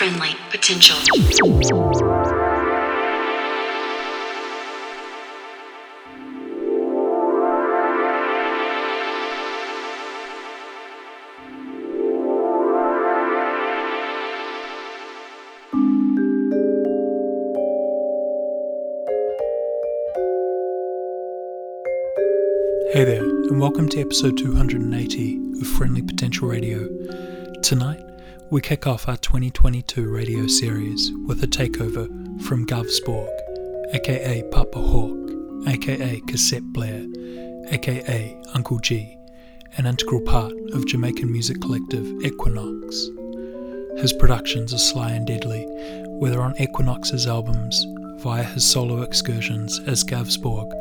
friendly potential. Hey there, and welcome to episode 280 of Friendly Potential Radio. Tonight, we kick off our 2022 radio series with a takeover from Gavsborg, aka Papa Hawk, aka Cassette Blair, aka Uncle G, an integral part of Jamaican music collective Equiknoxx. His productions are sly and deadly, whether on Equiknoxx's albums, via his solo excursions as Gavsborg,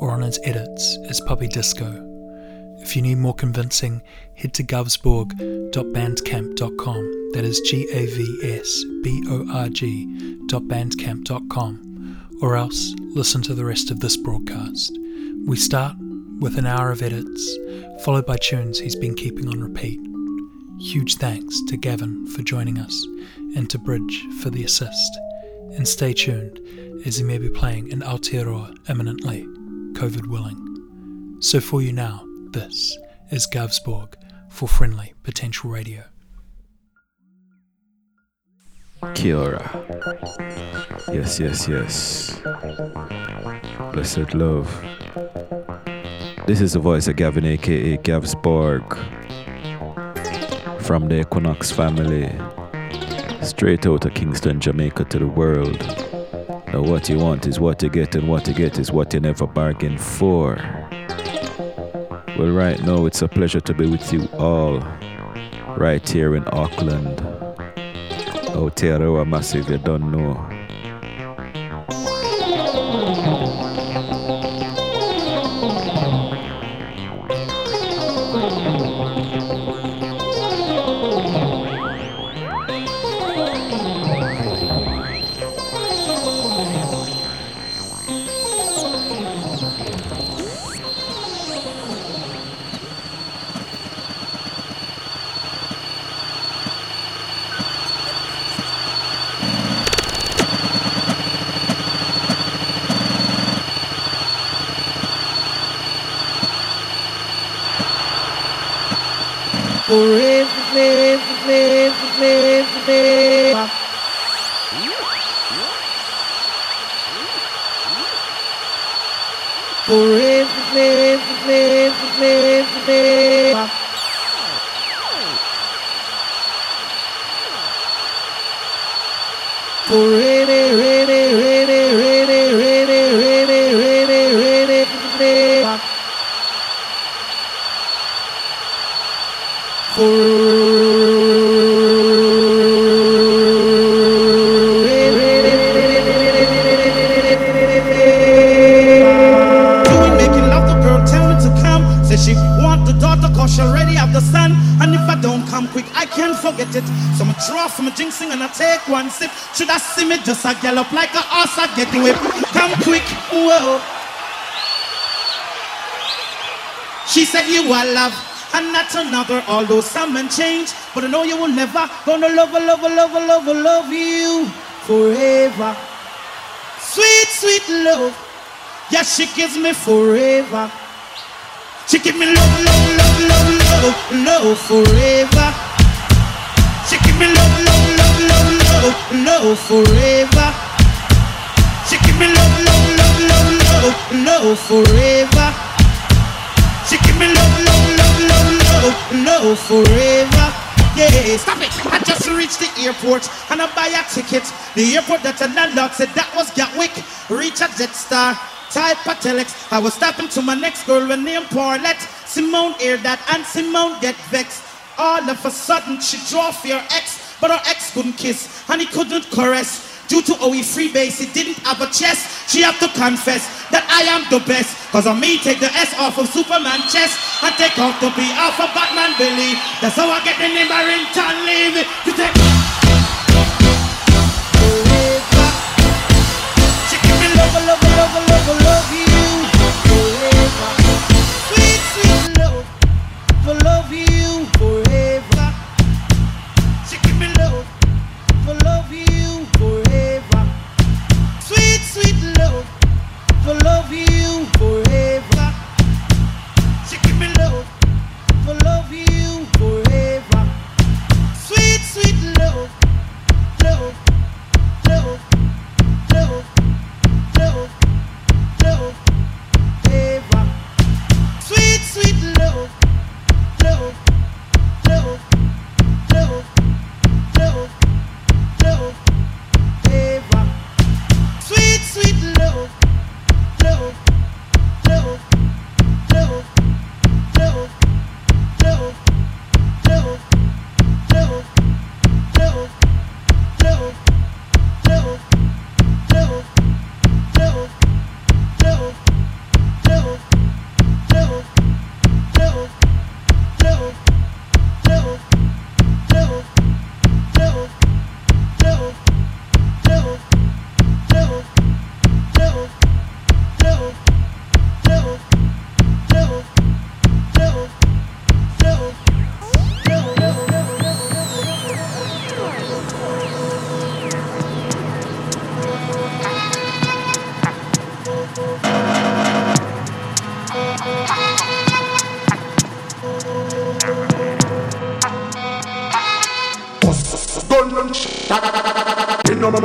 or on his edits as Puppy Disco. If you need more convincing, head to gavsborg.bandcamp.com. That is G A V S B O R G.bandcamp.com. Or else listen to the rest of this broadcast. We start with an hour of edits, followed by tunes he's been keeping on repeat. Huge thanks to Gavin for joining us and to Bridge for the assist. And stay tuned as he may be playing in Aotearoa imminently. COVID willing. So for you now, this is Gavsborg for Friendly Potential Radio. Kia ora. Yes, yes, yes. Blessed love. This is the voice of Gavin, aka Gavsborg, from the Equiknoxx family, straight out of Kingston, Jamaica to the world. Now, what you want is what you get, and what you get is what you never bargained for. Well, right now, it's a pleasure to be with you all, right here in Auckland. Aotearoa Massive, you don't know. Forever, forever, forever. Forever, forget it. So I draw a jinxing and I take one sip. Should I see me just a gallop like a horse I get whipped? Come quick, whoa. She said you are love and not another. Although some men change, but I know you will never gonna love, love, love, love, love you forever. Sweet, sweet love. Yes, she gives me forever. She give me love, love, love, love, love, love forever. Me love, love, love, love, love, love forever. She give me love, love, love, love, love, love forever. She give me love, love, love, love, love, love forever. Yeah, stop it. I just reached the airport and I buy a ticket. The airport that a landlord said that was Gatwick. Reach a Jetstar, type a telex. I was stopping to my next girl with name Paulette. Simone hear that and Simone get vexed. All of a sudden she draw for your ex, but her ex couldn't kiss and he couldn't caress. Due to how he freebase, he didn't have a chest. She have to confess that I am the best. Cause on me take the S off of Superman chest and take off the B off of Batman Billy. That's how I get the name Barrington Levy. You take. She give me love, love, love, love, love you. Forever. Sweet, sweet love, love you. for love you forever. Give me love, love you forever. Sweet, sweet love, love, love, love, love, love. Sweet, sweet love.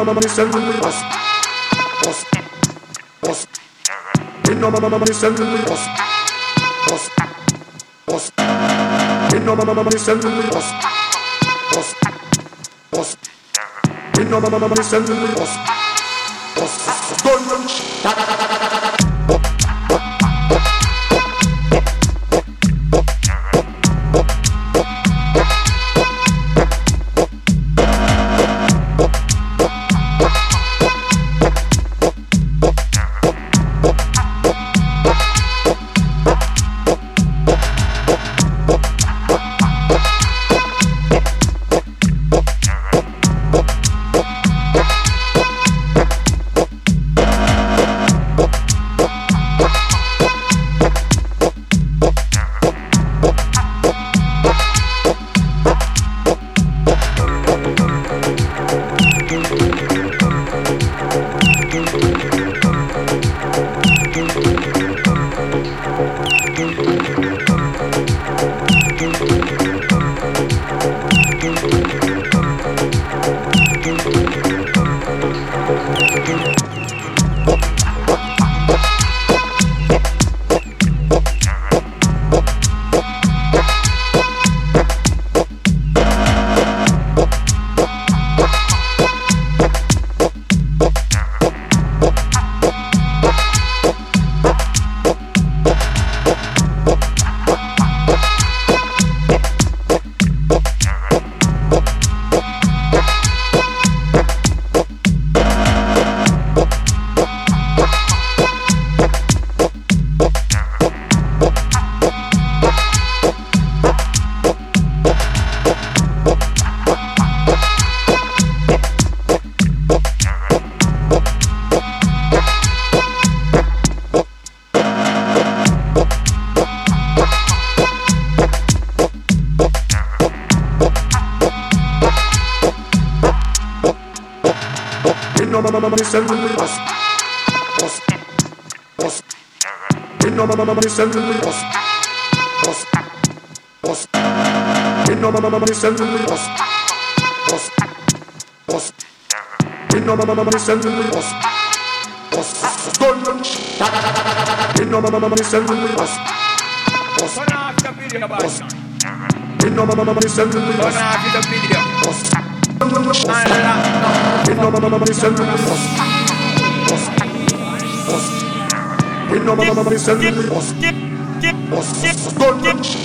Money send bus, bus, bus. Me no money send me bus, bus, bus. Me no money send me bus, bus, bus. Me no money send me me bus, bus. Gunman. Me no send me bus, bus, bus. Me no send me bus, bus. Me no send me bus. Bus. Bus. Me no money send me bus. Bus.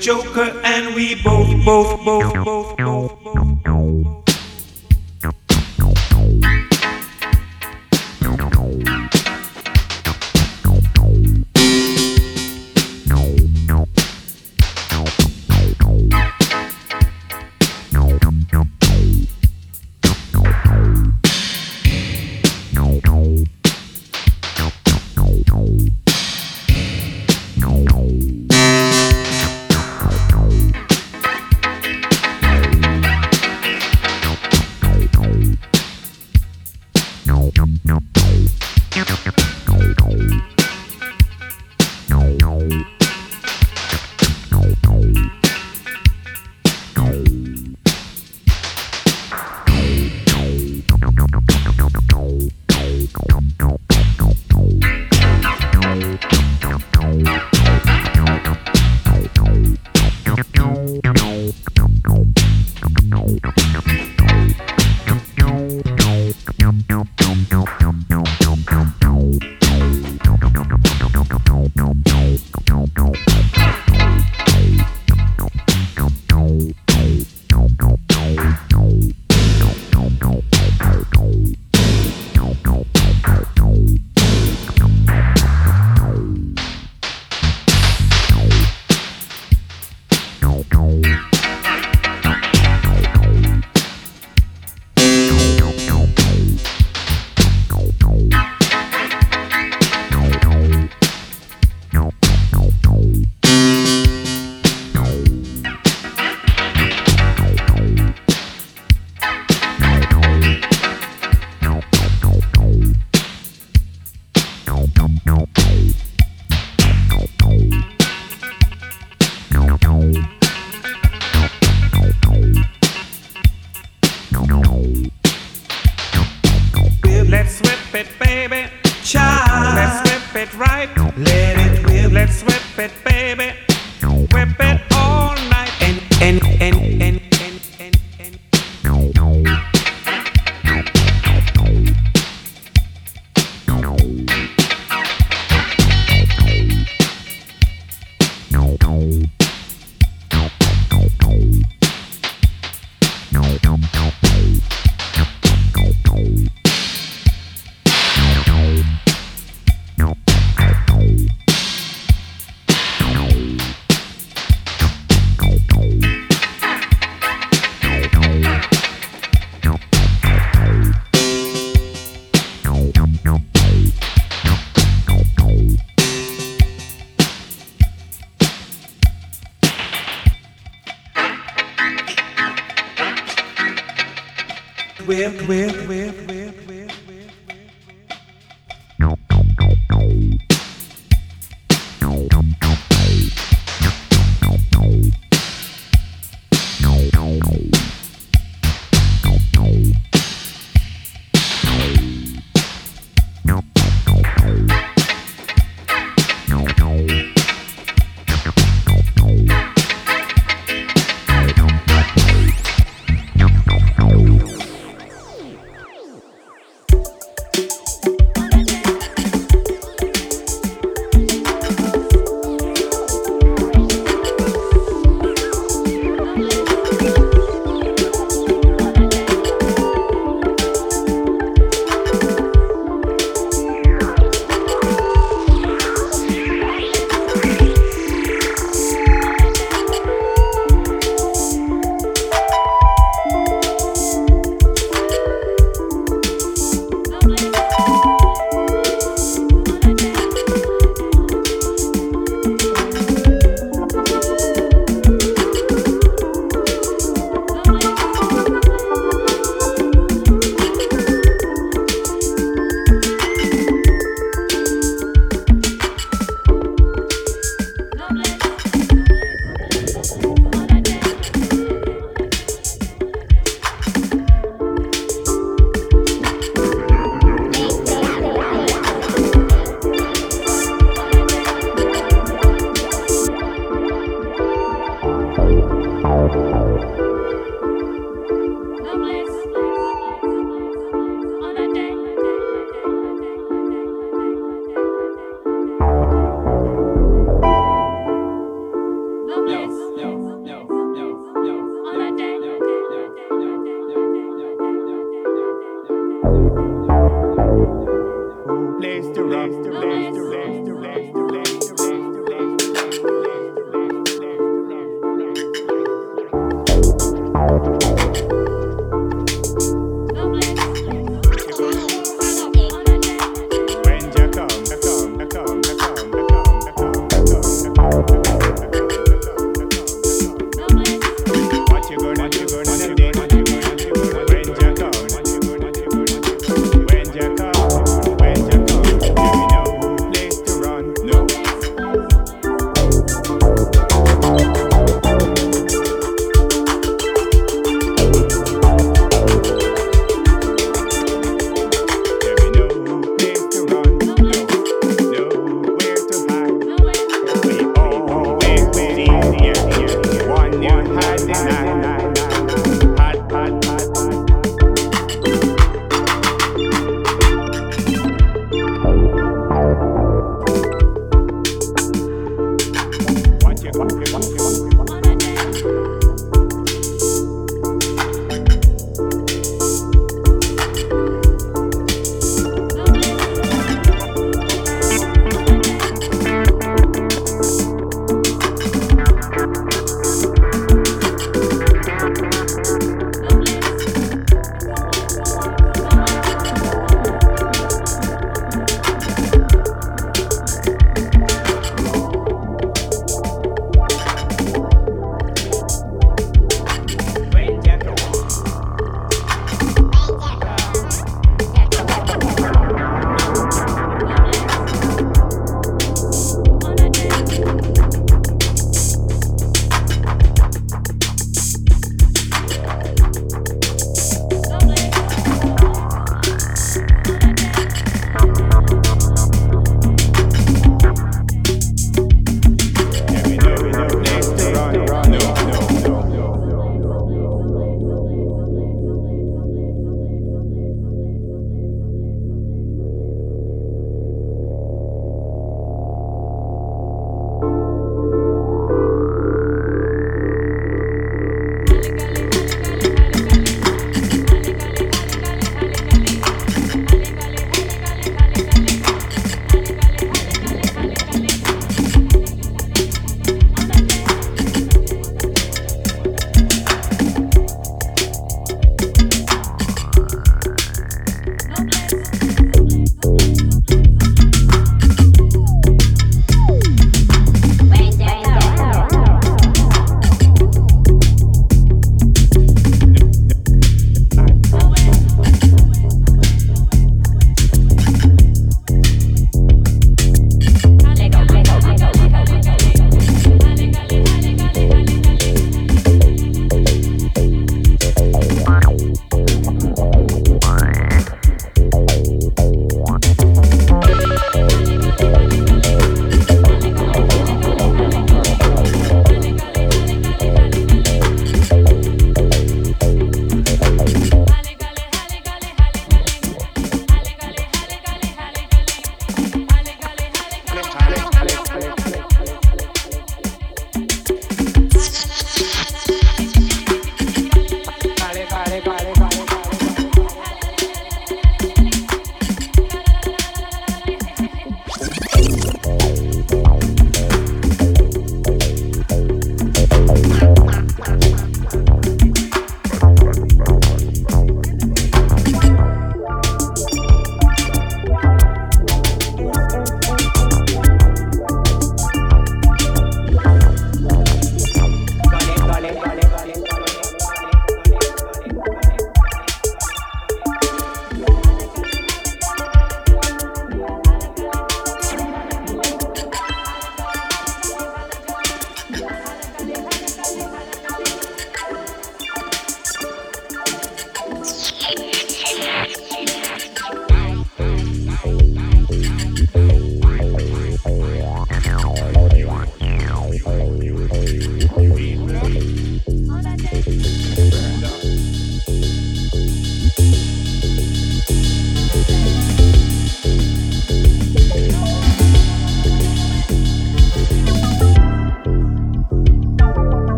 Joker, and we both, both, both, both, both.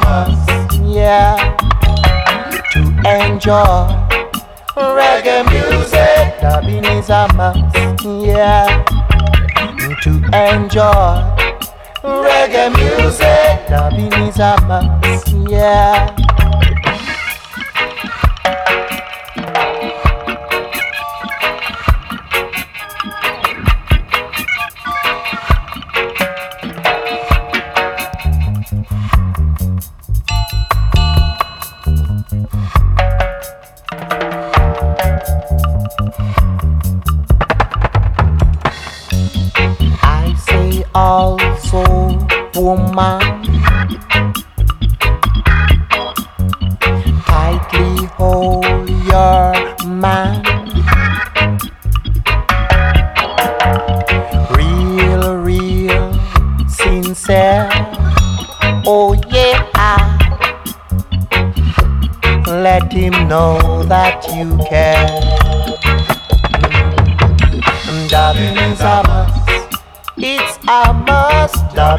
summers, yeah, to enjoy reggae music. Dubbing is a must, yeah, to enjoy reggae music. Dubbing is a must, yeah.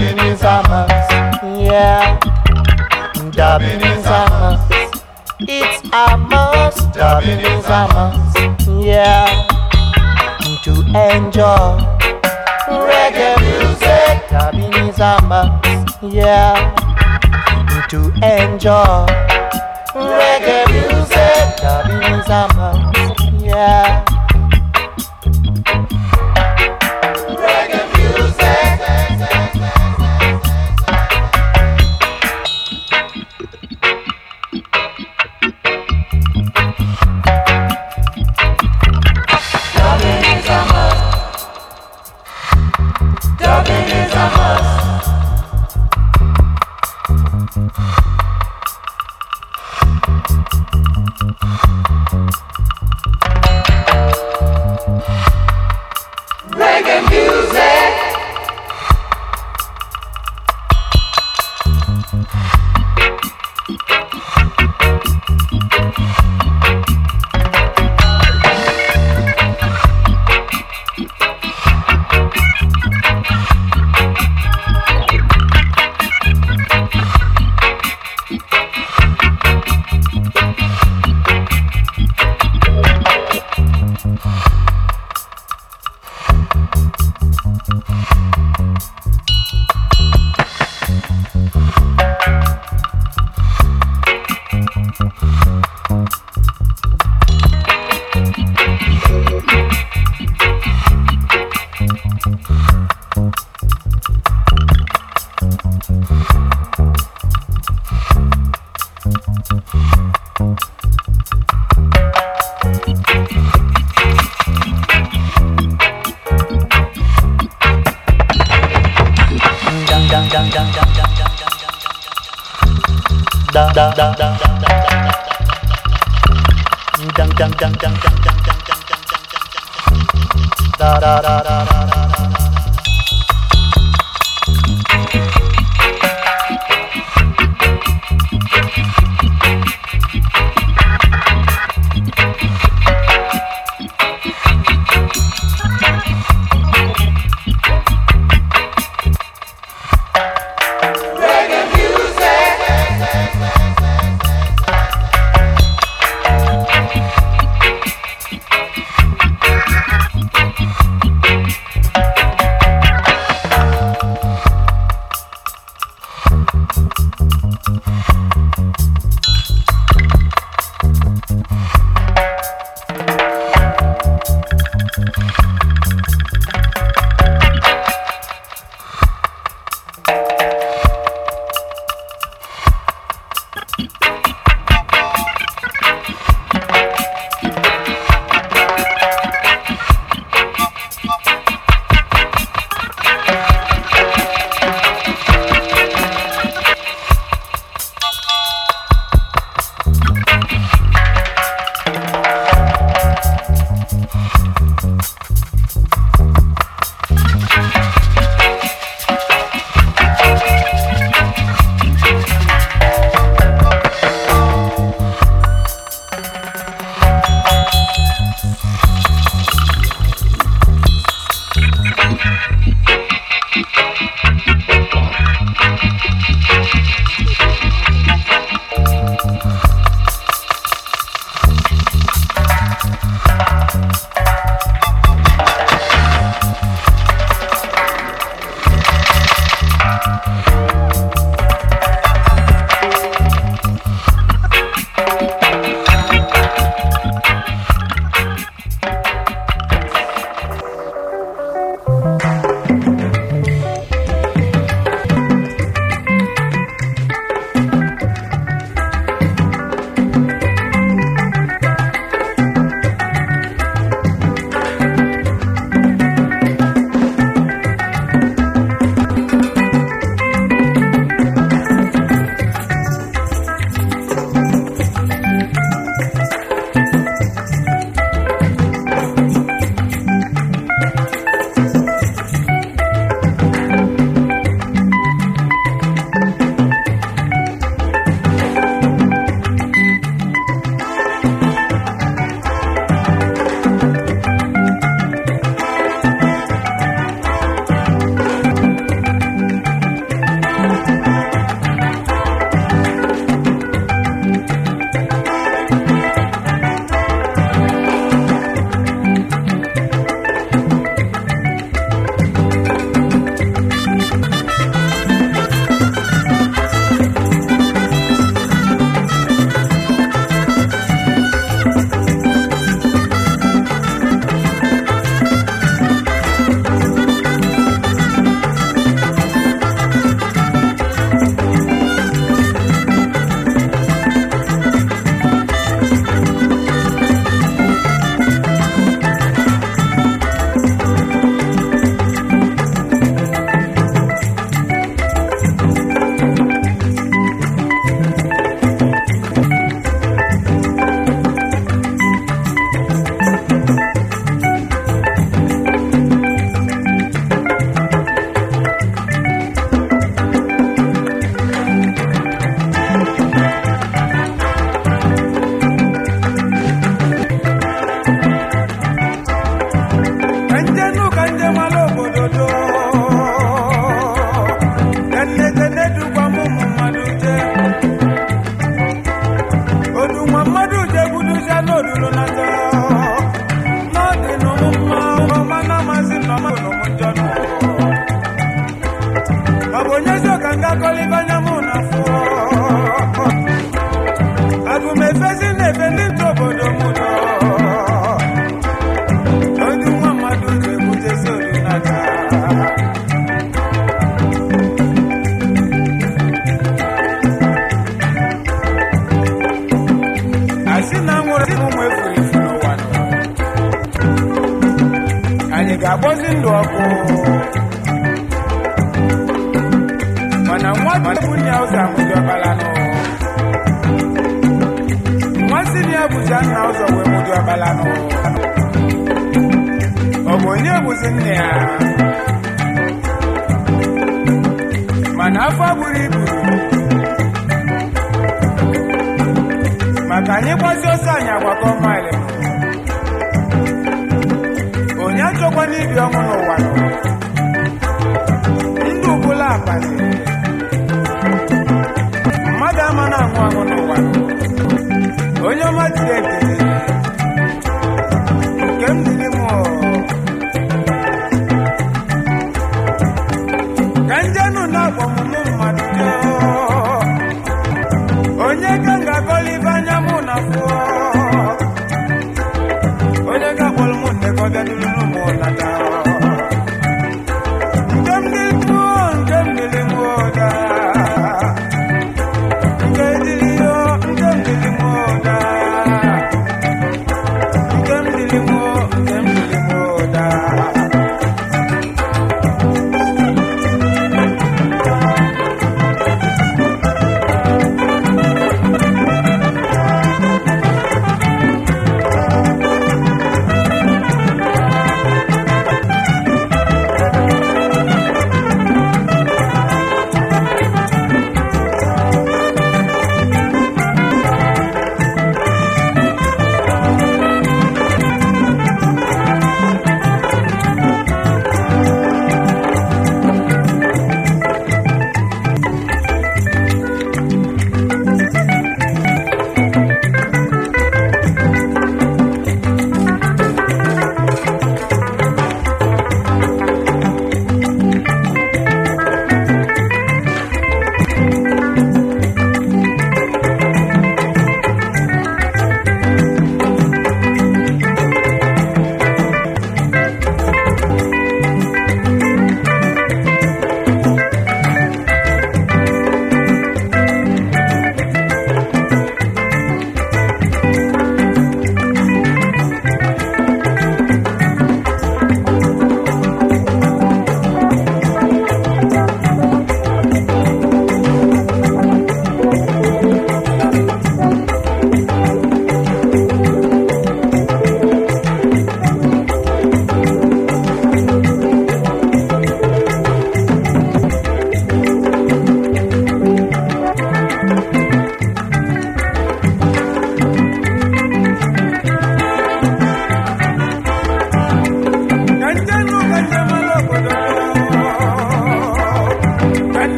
Dabbing is a must, yeah. Dabbing is a must. It's a must. Dabbing is a must, yeah. To enjoy reggae music. Dabbing is a must, yeah. To enjoy reggae music. Dabbing is a must, yeah.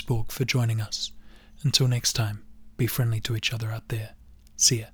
Spork for joining us. Until next time, be friendly to each other out there. See ya.